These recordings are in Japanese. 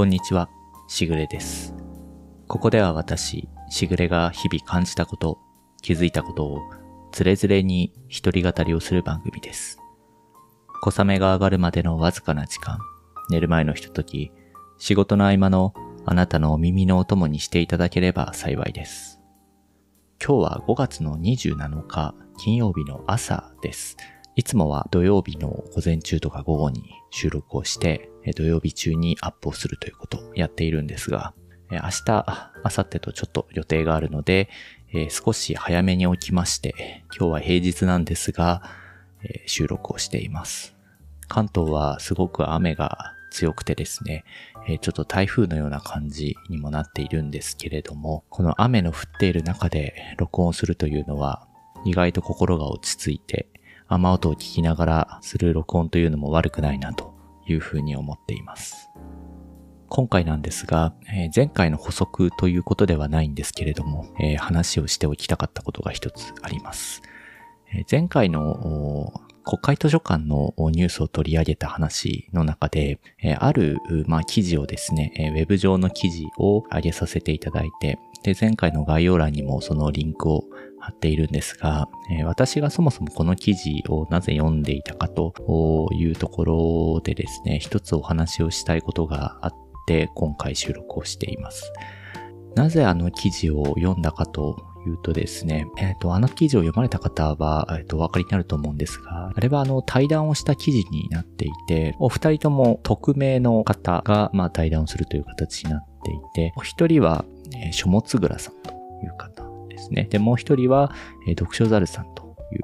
こんにちは、しぐれです。ここでは私、しぐれが日々感じたこと、気づいたことを、つれづれに一人語りをする番組です。小雨が上がるまでのわずかな時間、寝る前のひととき、仕事の合間のあなたのお耳のお供にしていただければ幸いです。今日は5月の27日金曜日の朝です。いつもは土曜日の午前中とか午後に収録をして、土曜日中にアップをするということをやっているんですが、明日、明後日とちょっと予定があるので、少し早めに起きまして、今日は平日なんですが、収録をしています。関東はすごく雨が強くてですね、ちょっと台風のような感じにもなっているんですけれども、この雨の降っている中で録音するというのは、意外と心が落ち着いて、雨音を聞きながらする録音というのも悪くないなというふうに思っています。今回なんですが、えー前回の補足ということではないんですけれども、えー話をしておきたかったことが一つあります。えー前回の国会図書館のニュースを取り上げた話の中で、ある、まあ、記事をですね、ウェブ上の記事を上げさせていただいて、で、前回の概要欄にもそのリンクを貼っているんですが、えー私がそもそもこの記事をなぜ読んでいたかというところでですね、一つお話をしたいことがあって、今回収録をしています。なぜあの記事を読んだかというとですね、えっ、と、あの記事を読まれた方は、えっ、と、お分かりになると思うんですが、あれはあの対談をした記事になっていて、お二人とも匿名の方が、まあ、対談をするという形になっていて、お一人は、えー書物蔵さんという方ですね。で、もう一人は、えー読書猿さんという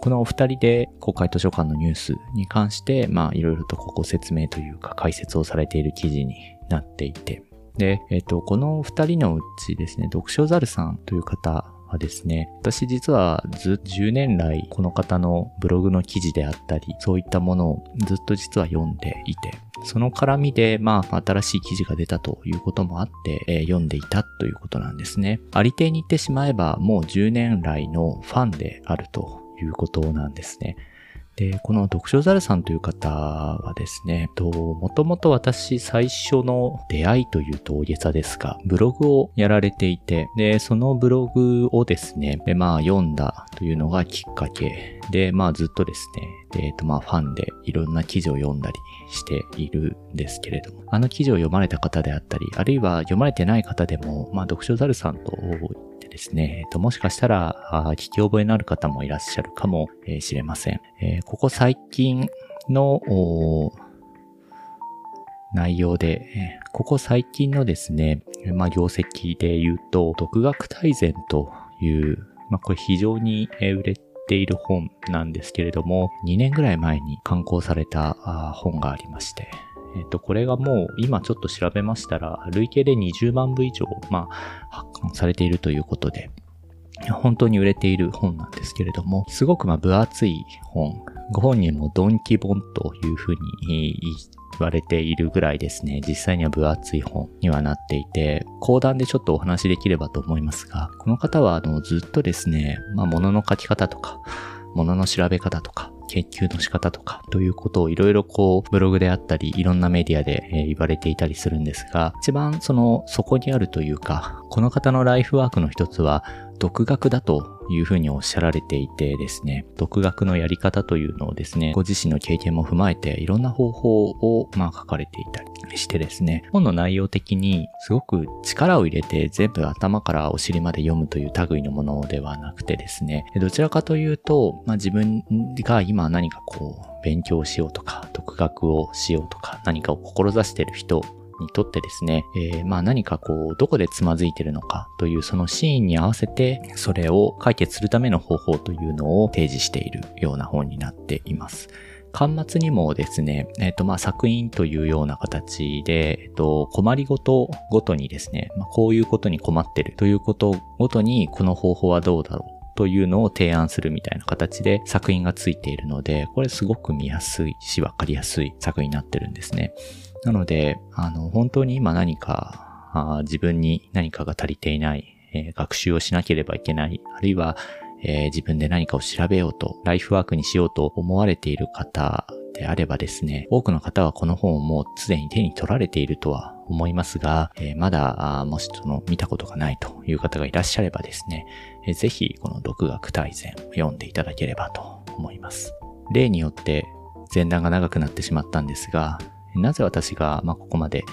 このお二人で公開図書館のニュースに関して、まあいろいろとここ説明というか解説をされている記事になっていて、で、えっ、と、このお二人のうちですね、読書猿さんという方はですね、私実はず10年来この方のブログの記事であったり、そういったものをずっと実は読んでいて、その絡みで、まあ、新しい記事が出たということもあって、えー読んでいたということなんですね。ありていに言ってしまえば、もう10年来のファンであるということなんですね。で、この読書猿さんという方はですね、ともともと私最初の出会いというと大げさですが、ブログをやられていて、で、そのブログをですね、でまあ読んだというのがきっかけ。で、まあずっとですね、えっとまあファンでいろんな記事を読んだりしているんですけれども、あの記事を読まれた方であったり、あるいは読まれてない方でも、まあ読書猿さんとですね、えっともしかしたら聞き覚えのある方もいらっしゃるかもしれません。えーここ最近の内容で、ここ最近のですね、まあ、業績で言うと、独学大全という、まあ、これ非常に売れている本なんですけれども、2年ぐらい前に刊行された本がありまして、えっと、これがもう今ちょっと調べましたら、累計で20万部以上、まあ、発刊されているということで、本当に売れている本なんですけれども、すごくまあ分厚い本。ご本人もドンキ本というふうに言われているぐらいですね、実際には分厚い本にはなっていて、講談でちょっとお話しできればと思いますが、この方はあのずっとですね、まあ物の書き方とか、物の調べ方とか、研究の仕方とか、ということをいろいろこう、ブログであったり、いろんなメディアで、言われていたりするんですが、一番その、そこにあるというか、この方のライフワークの一つは、独学だというふうにおっしゃられていてですね、独学のやり方というのをですね、ご自身の経験も踏まえていろんな方法をまあ書かれていたりしてですね、本の内容的にすごく力を入れて全部頭からお尻まで読むという類のものではなくてですね、どちらかというと、まあ自分が今何かこう勉強しようとか、独学をしようとか、何かを志してる人にとってですね、えーまあ何かこう、どこでつまずいてるのかというそのシーンに合わせて、それを解決するための方法というのを提示しているような本になっています。端末にもですね、えっ、と、まあ、作品というような形で、えっ、と、困りごとごとにですね、まあ、こういうことに困ってるということごとに、この方法はどうだろうというのを提案するみたいな形で作品がついているので、これすごく見やすいし、わかりやすい作品になってるんですね。なので、あの、本当に今何か、あ自分に何かが足りていない、えー学習をしなければいけない、あるいは、えー自分で何かを調べようと、ライフワークにしようと思われている方であればですね、多くの方はこの本をもうすでに手に取られているとは思いますが、えー、まだ、もしその見たことがないという方がいらっしゃればですね、えー、ぜひこの独学大全を読んでいただければと思います。例によって前段が長くなってしまったんですが、なぜ私が、まあ、ここまで、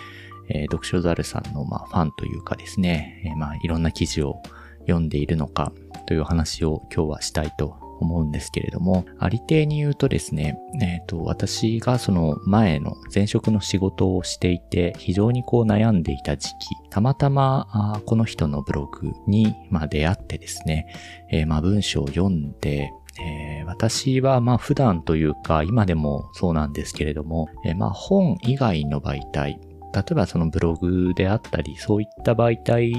えー、読書ザルさんの、まあ、ファンというかですね、えー、まあ、いろんな記事を読んでいるのかという話を今日はしたいと思うんですけれども、ありていに言うとですね、えっ、ー、と、私がその前の前職の仕事をしていて、非常にこう悩んでいた時期、たまたまこの人のブログに、まあ、出会ってですね、えー、まあ文章を読んで、えー、私はまあ普段というか今でもそうなんですけれども、えー、まあ本以外の媒体、例えばそのブログであったり、そういった媒体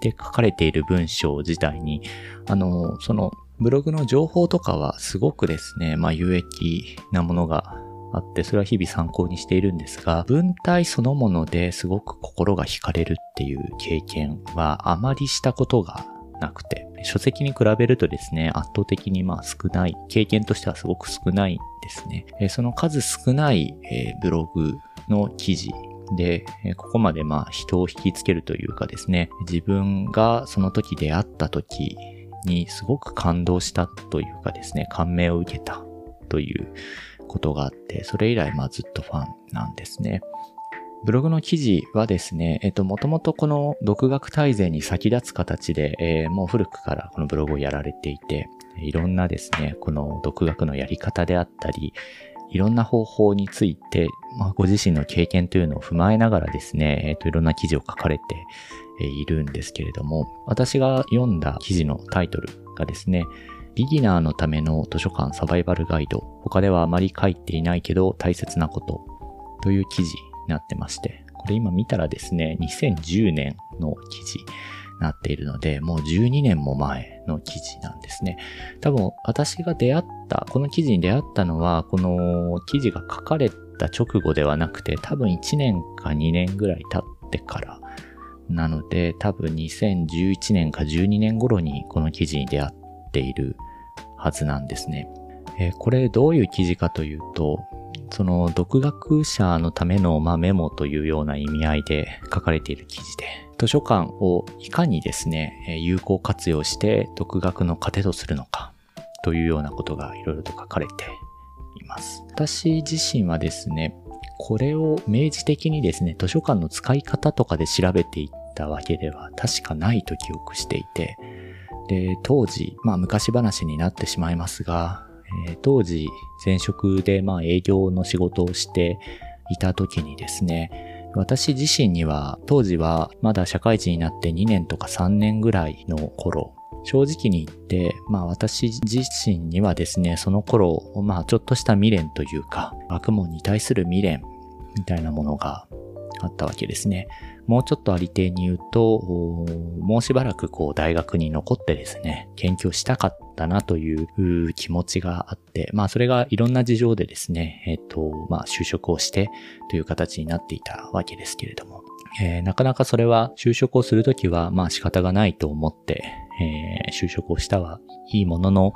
で書かれている文章自体に、あの、そのブログの情報とかはすごくですね、まあ有益なものがあって、それは日々参考にしているんですが、文体そのものですごく心が惹かれるっていう経験はあまりしたことがなくて、書籍に比べるとですね、圧倒的にまあ少ない、経験としてはすごく少ないんですね。その数少ないブログの記事で、ここまでまあ人を引きつけるというかですね、自分がその時出会った時にすごく感動したというかですね、感銘を受けたということがあって、それ以来まあずっとファンなんですね。ブログの記事はですね、えっと、もともとこの独学大全に先立つ形で、えー、もう古くからこのブログをやられていて、いろんなですね、この独学のやり方であったり、いろんな方法について、まあ、ご自身の経験というのを踏まえながらですね、えっと、いろんな記事を書かれているんですけれども、私が読んだ記事のタイトルがですね、ビギナーのための図書館サバイバルガイド、他ではあまり書いていないけど大切なことという記事なってまして、これ今見たらですね、2010年の記事なっているので、もう12年も前の記事なんですね。多分私が出会った、この記事に出会ったのは、この記事が書かれた直後ではなくて、多分1年か2年ぐらい経ってからなので、多分2011年か12年頃にこの記事に出会っているはずなんですね。えー、これどういう記事かというと、その独学者のための、まあ、メモというような意味合いで書かれている記事で、図書館をいかにですね、有効活用して独学の糧とするのかというようなことがいろいろと書かれています。私自身はですね、これを明示的にですね、図書館の使い方とかで調べていったわけでは確かないと記憶していて、で、当時、まあ昔話になってしまいますが、え、当時前職でまあ営業の仕事をしていた時にですね、私自身には当時はまだ社会人になって2年とか3年ぐらいの頃、正直に言って、まあ私自身にはですね、その頃、まあちょっとした未練というか、学問に対する未練みたいなものがあったわけですね。もうちょっとありていに言うと、もうしばらくこう大学に残ってですね、研究したかったなという気持ちがあって、まあそれがいろんな事情でですね、えっ、と、まあ就職をしてという形になっていたわけですけれども、えー、なかなかそれは就職をするときはまあ仕方がないと思って、えー、就職をしたはいいものの、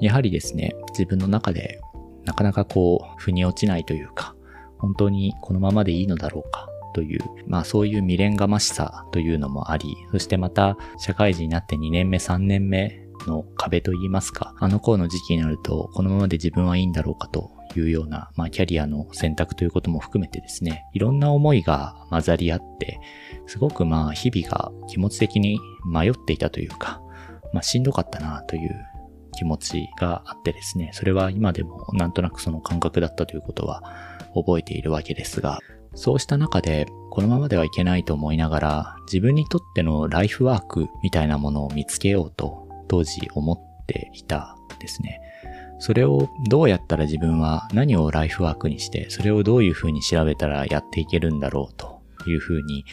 やはりですね、自分の中でなかなかこう、腑に落ちないというか、本当にこのままでいいのだろうかという、まあそういう未練がましさというのもあり、そしてまた社会人になって2年目、3年目の壁といいますか、あの頃の時期になると、このままで自分はいいんだろうかというような、まあキャリアの選択ということも含めてですね、いろんな思いが混ざり合って、すごくまあ日々が気持ち的に迷っていたというか、まあしんどかったなという気持ちがあってですね、それは今でもなんとなくその感覚だったということは覚えているわけですが、そうした中で、このままではいけないと思いながら、自分にとってのライフワークみたいなものを見つけようと、当時思っていたんですね。それをどうやったら自分は何をライフワークにして、それをどういうふうに調べたらやっていけるんだろうというふうに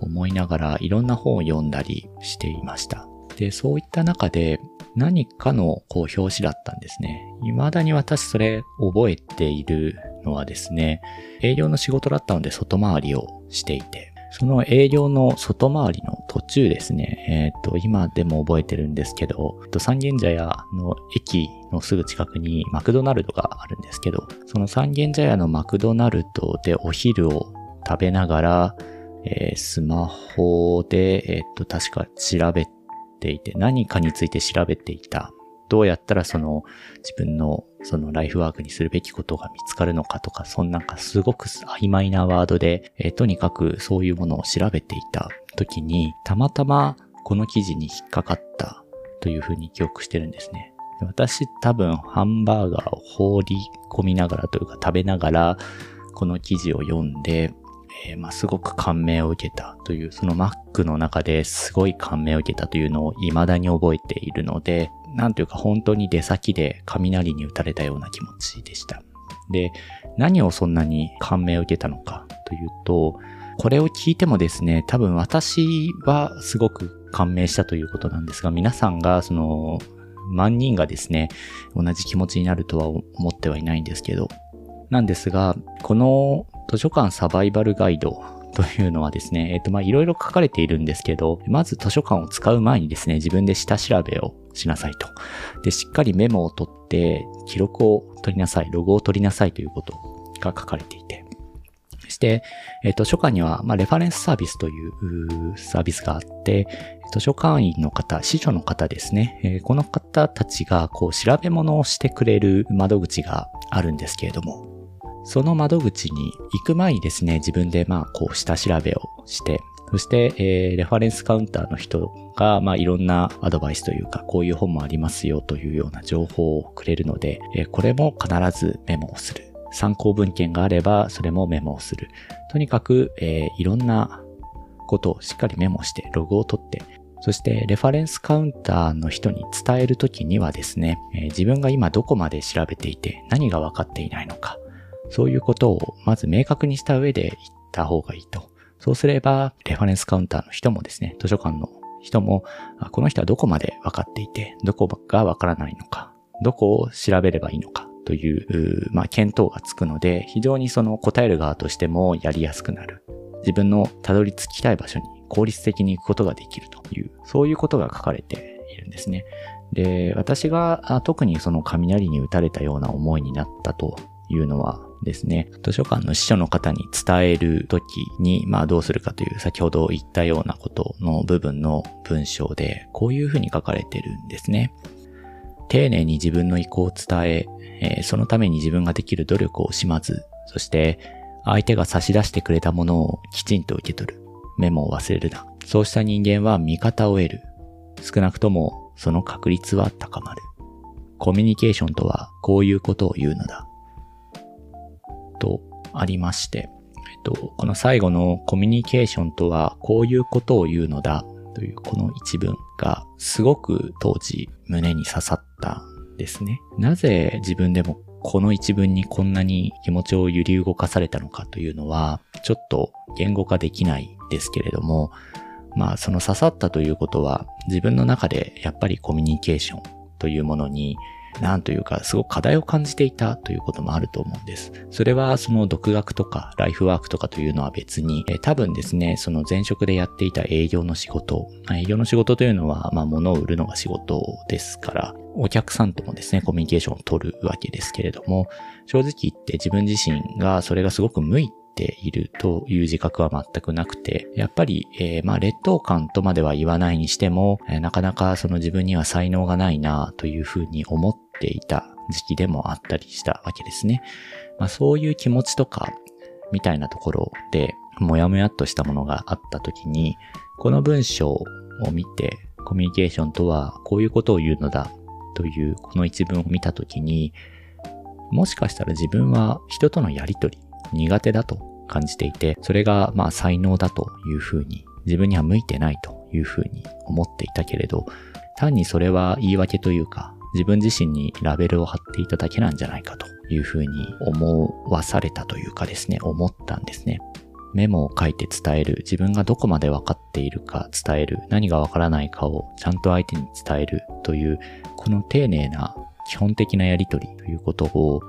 思いながらいろんな本を読んだりしていました。で、そういった中で何かのこう表紙だったんですね。未だに私それ覚えているのはですね、営業の仕事だったので外回りをしていて、その営業の外回りの途中ですね、えっ、ー、と、今でも覚えてるんですけど、三軒茶屋の駅のすぐ近くにマクドナルドがあるんですけど、その三軒茶屋のマクドナルドでお昼を食べながら、えー、スマホで、えー、っと、確か調べていて、何かについて調べていた。どうやったらその自分のそのライフワークにするべきことが見つかるのかとか、そんなんかすごく曖昧なワードで、えー、とにかくそういうものを調べていた時に、たまたまこの記事に引っかかったというふうに記憶してるんですね。私多分ハンバーガーを放り込みながらというか食べながらこの記事を読んで、えー、まあ、すごく感銘を受けたという、その Mac の中ですごい感銘を受けたというのを未だに覚えているので、なんというか本当に出先で雷に打たれたような気持ちでした。で、何をそんなに感銘を受けたのかというと、これを聞いてもですね、多分私はすごく感銘したということなんですが、皆さんがその万人がですね、同じ気持ちになるとは思ってはいないんですけど、なんですが、この図書館サバイバルガイドというのはですね、えっ、と、ま、いろいろ書かれているんですけど、まず図書館を使う前にですね、自分で下調べをしなさいと。で、しっかりメモを取って、記録を取りなさい、ログを取りなさいということが書かれていて。そして、えっと、図書館には、ま、レファレンスサービスというサービスがあって、図書館員の方、司書の方ですね、えー、この方たちが、こう、調べ物をしてくれる窓口があるんですけれども、その窓口に行く前にですね、自分でまあこう下調べをして、そして、えー、レファレンスカウンターの人が、まあ、いろんなアドバイスというか、こういう本もありますよというような情報をくれるので、えー、これも必ずメモをする。参考文献があれば、それもメモをする。とにかく、えー、いろんなことをしっかりメモして、ログを取って、そして、レファレンスカウンターの人に伝えるときにはですね、えー、自分が今どこまで調べていて、何が分かっていないのか、そういうことをまず明確にした上で言った方がいいと。そうすれば、レファレンスカウンターの人もですね、図書館の人も、この人はどこまで分かっていて、どこが分からないのか、どこを調べればいいのかという、まあ、見当がつくので、非常にその答える側としてもやりやすくなる。自分のたどり着きたい場所に効率的に行くことができるという、そういうことが書かれているんですね。で、私が特にその雷に打たれたような思いになったというのはですね、図書館の司書の方に伝えるときに、まあどうするかという先ほど言ったようなことの部分の文章で、こういうふうに書かれてるんですね。丁寧に自分の意向を伝え、えー、そのために自分ができる努力を惜しまず、そして相手が差し出してくれたものをきちんと受け取る。メモを忘れるな。そうした人間は味方を得る。少なくともその確率は高まる。コミュニケーションとはこういうことを言うのだ。とありまして、えっと、この最後のコミュニケーションとはこういうことを言うのだというこの一文がすごく当時胸に刺さったんですね。なぜ自分でもこの一文にこんなに気持ちを揺り動かされたのかというのはちょっと言語化できないですけれども、まあその刺さったということは自分の中でやっぱりコミュニケーションというものになんというか、すごく課題を感じていたということもあると思うんです。それは、その独学とか、ライフワークとかというのは別に、え多分ですね、その前職でやっていた営業の仕事、営業の仕事というのは、まあ、物を売るのが仕事ですから、お客さんともですね、コミュニケーションを取るわけですけれども、正直言って自分自身がそれがすごく向いているという自覚は全くなくて、やっぱり、えー、まあ劣等感とまでは言わないにしても、えー、なかなかその自分には才能がないなというふうに思ってていた時期でもあったりしたわけですね。まあそういう気持ちとか、みたいなところで、もやもやっとしたものがあった時に、この文章を見て、コミュニケーションとはこういうことを言うのだというこの一文を見た時に、もしかしたら自分は人とのやりとり、苦手だと感じていて、それがまあ才能だというふうに、自分には向いてないというふうに思っていたけれど、単にそれは言い訳というか、自分自身にラベルを貼っていただけなんじゃないかというふうに思わされたというかですね、思ったんですね。メモを書いて伝える、自分がどこまで分かっているか伝える、何が分からないかをちゃんと相手に伝えるという、この丁寧な基本的なやりとりということを、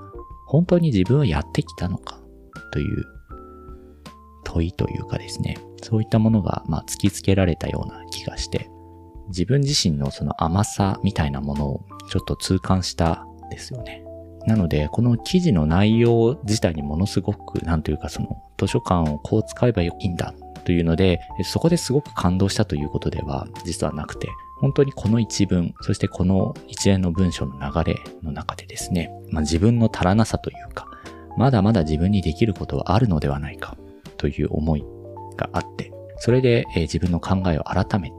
本当に自分はやってきたのかという問いというかですね、そういったものが、まあ、突きつけられたような気がして、自分自身のその甘さみたいなものをちょっと痛感したですよね。なので、この記事の内容自体にものすごく、なんというかその図書館をこう使えばいいんだというので、そこですごく感動したということでは実はなくて、本当にこの一文、そしてこの一連の文章の流れの中でですね、まあ、自分の足らなさというか、まだまだ自分にできることはあるのではないかという思いがあって、それで、え、自分の考えを改め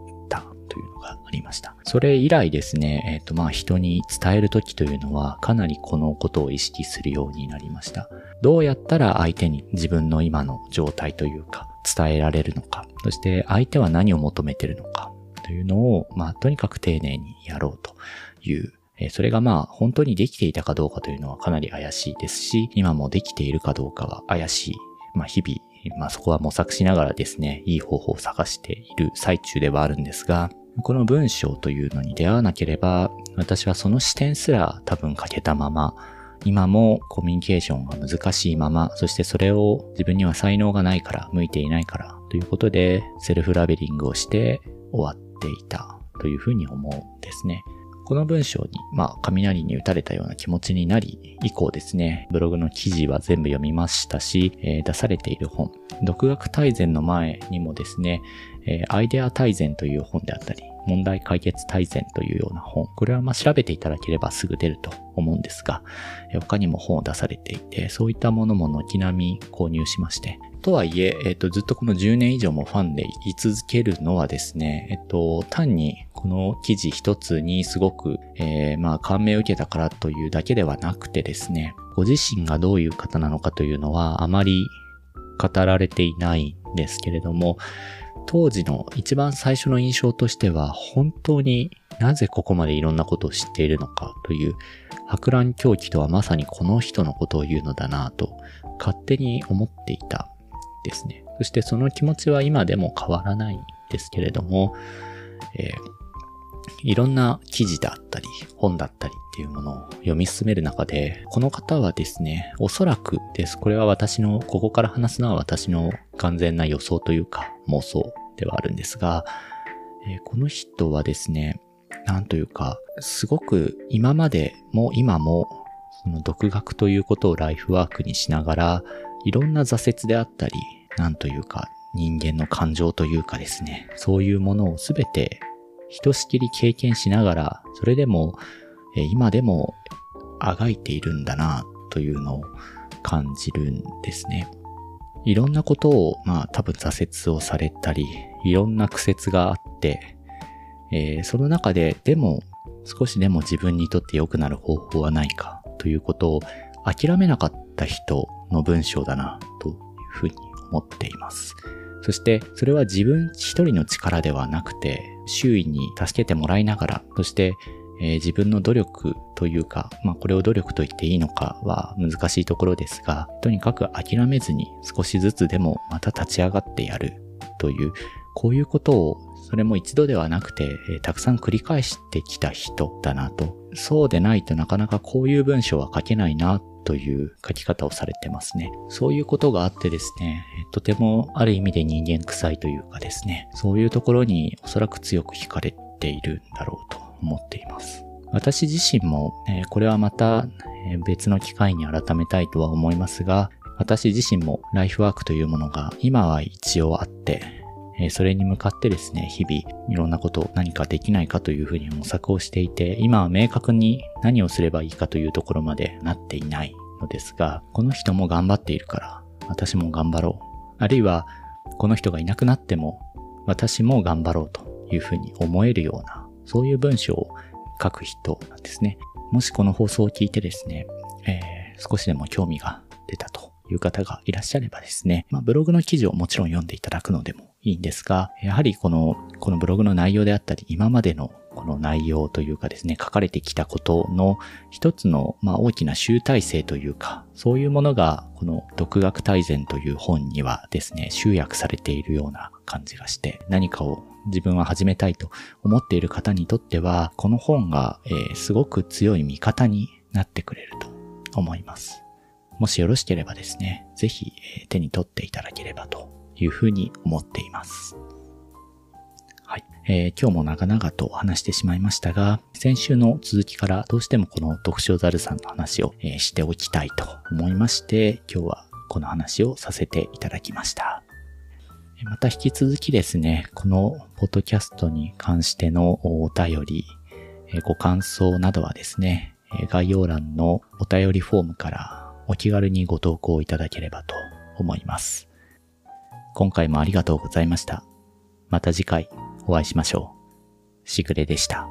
のがありました。それ以来ですね、えっ、ー、とまあ人に伝えるときというのはかなりこのことを意識するようになりました。どうやったら相手に自分の今の状態というか伝えられるのか、そして相手は何を求めてるのかというのを、まあとにかく丁寧にやろうというそれがまあ本当にできていたかどうかというのはかなり怪しいですし、今もできているかどうかは怪しい。まあ日々まあそこは模索しながらですね、いい方法を探している最中ではあるんですが、この文章というのに出会わなければ、私はその視点すら多分欠けたまま、今もコミュニケーションが難しいまま、そしてそれを自分には才能がないから、向いていないからということで、セルフラベリングをして終わっていたというふうに思うんですね。この文章に、まあ、雷に打たれたような気持ちになり、以降ですね、ブログの記事は全部読みましたし、えー、出されている本、独学大全の前にもですね、えー、アイデア大全という本であったり、問題解決大全というような本。これはまあ調べていただければすぐ出ると思うんですが、他にも本を出されていて、そういったものも軒並み購入しまして、とはいえ、えっ、と、ずっとこの10年以上もファンでい続けるのはですね、えっと、単にこの記事一つにすごく、えー、まあ、感銘を受けたからというだけではなくてですね、ご自身がどういう方なのかというのはあまり語られていないんですけれども、当時の一番最初の印象としては、本当になぜここまでいろんなことを知っているのかという、博覧狂気とはまさにこの人のことを言うのだなと、勝手に思っていた。ですね。そしてその気持ちは今でも変わらないんですけれども、えー、いろんな記事だったり、本だったりっていうものを読み進める中で、この方はですね、おそらくです。これは私の、ここから話すのは私の完全な予想というか妄想ではあるんですが、えー、この人はですね、なんというか、すごく今までも今も、その独学ということをライフワークにしながら、いろんな挫折であったり、なんというか、人間の感情というかですね、そういうものをすべてひとしきり経験しながら、それでも、え今でもあがいているんだな、というのを感じるんですね。いろんなことを、まあ多分挫折をされたり、いろんな苦節があって、えー、その中ででも少しでも自分にとって良くなる方法はないかということを諦めなかった人の文章だなというふうに思っています。そしてそれは自分一人の力ではなくて周囲に助けてもらいながら、そして、え、自分の努力というか、まあこれを努力と言っていいのかは難しいところですが、とにかく諦めずに少しずつでもまた立ち上がってやるという、こういうことをそれも一度ではなくて、え、たくさん繰り返してきた人だなと。そうでないとなかなかこういう文章は書けないなという書き方をされてますね。そういうことがあってですね、とてもある意味で人間臭いというかですね、そういうところにおそらく強く惹かれているんだろうと思っています。私自身も、えこれはまた、別の機会に改めたいとは思いますが、私自身もライフワークというものが今は一応あって、えそれに向かってですね、日々いろんなこと何かできないかというふうに模索をしていて、今は明確に何をすればいいかというところまでなっていないのですが、この人も頑張っているから、私も頑張ろう。あるいは、この人がいなくなっても、私も頑張ろうというふうに思えるような、そういう文章を書く人なんですね。もしこの放送を聞いてですね、えー、少しでも興味が出たという方がいらっしゃればですね、まあ、ブログの記事をもちろん読んでいただくのでもいいんですが、やはりこの、このブログの内容であったり、今までのこの内容というかですね、書かれてきたことの一つの、まあ、大きな集大成というか、そういうものが、この独学大全という本にはですね、集約されているような感じがして、何かを自分は始めたいと思っている方にとっては、この本が、えー、すごく強い味方になってくれると思います。もしよろしければですね、ぜひ手に取っていただければというふうに思っています。はい。えー、今日も長々と話してしまいましたが、先週の続きからどうしてもこの特徴ザルさんの話を、えー、しておきたいと思いまして、今日はこの話をさせていただきました。また引き続きですね、このポッドキャストに関してのお便り、ご感想などはですね、概要欄のお便りフォームからお気軽にご投稿いただければと思います。今回もありがとうございました。また次回お会いしましょう。しぐれでした。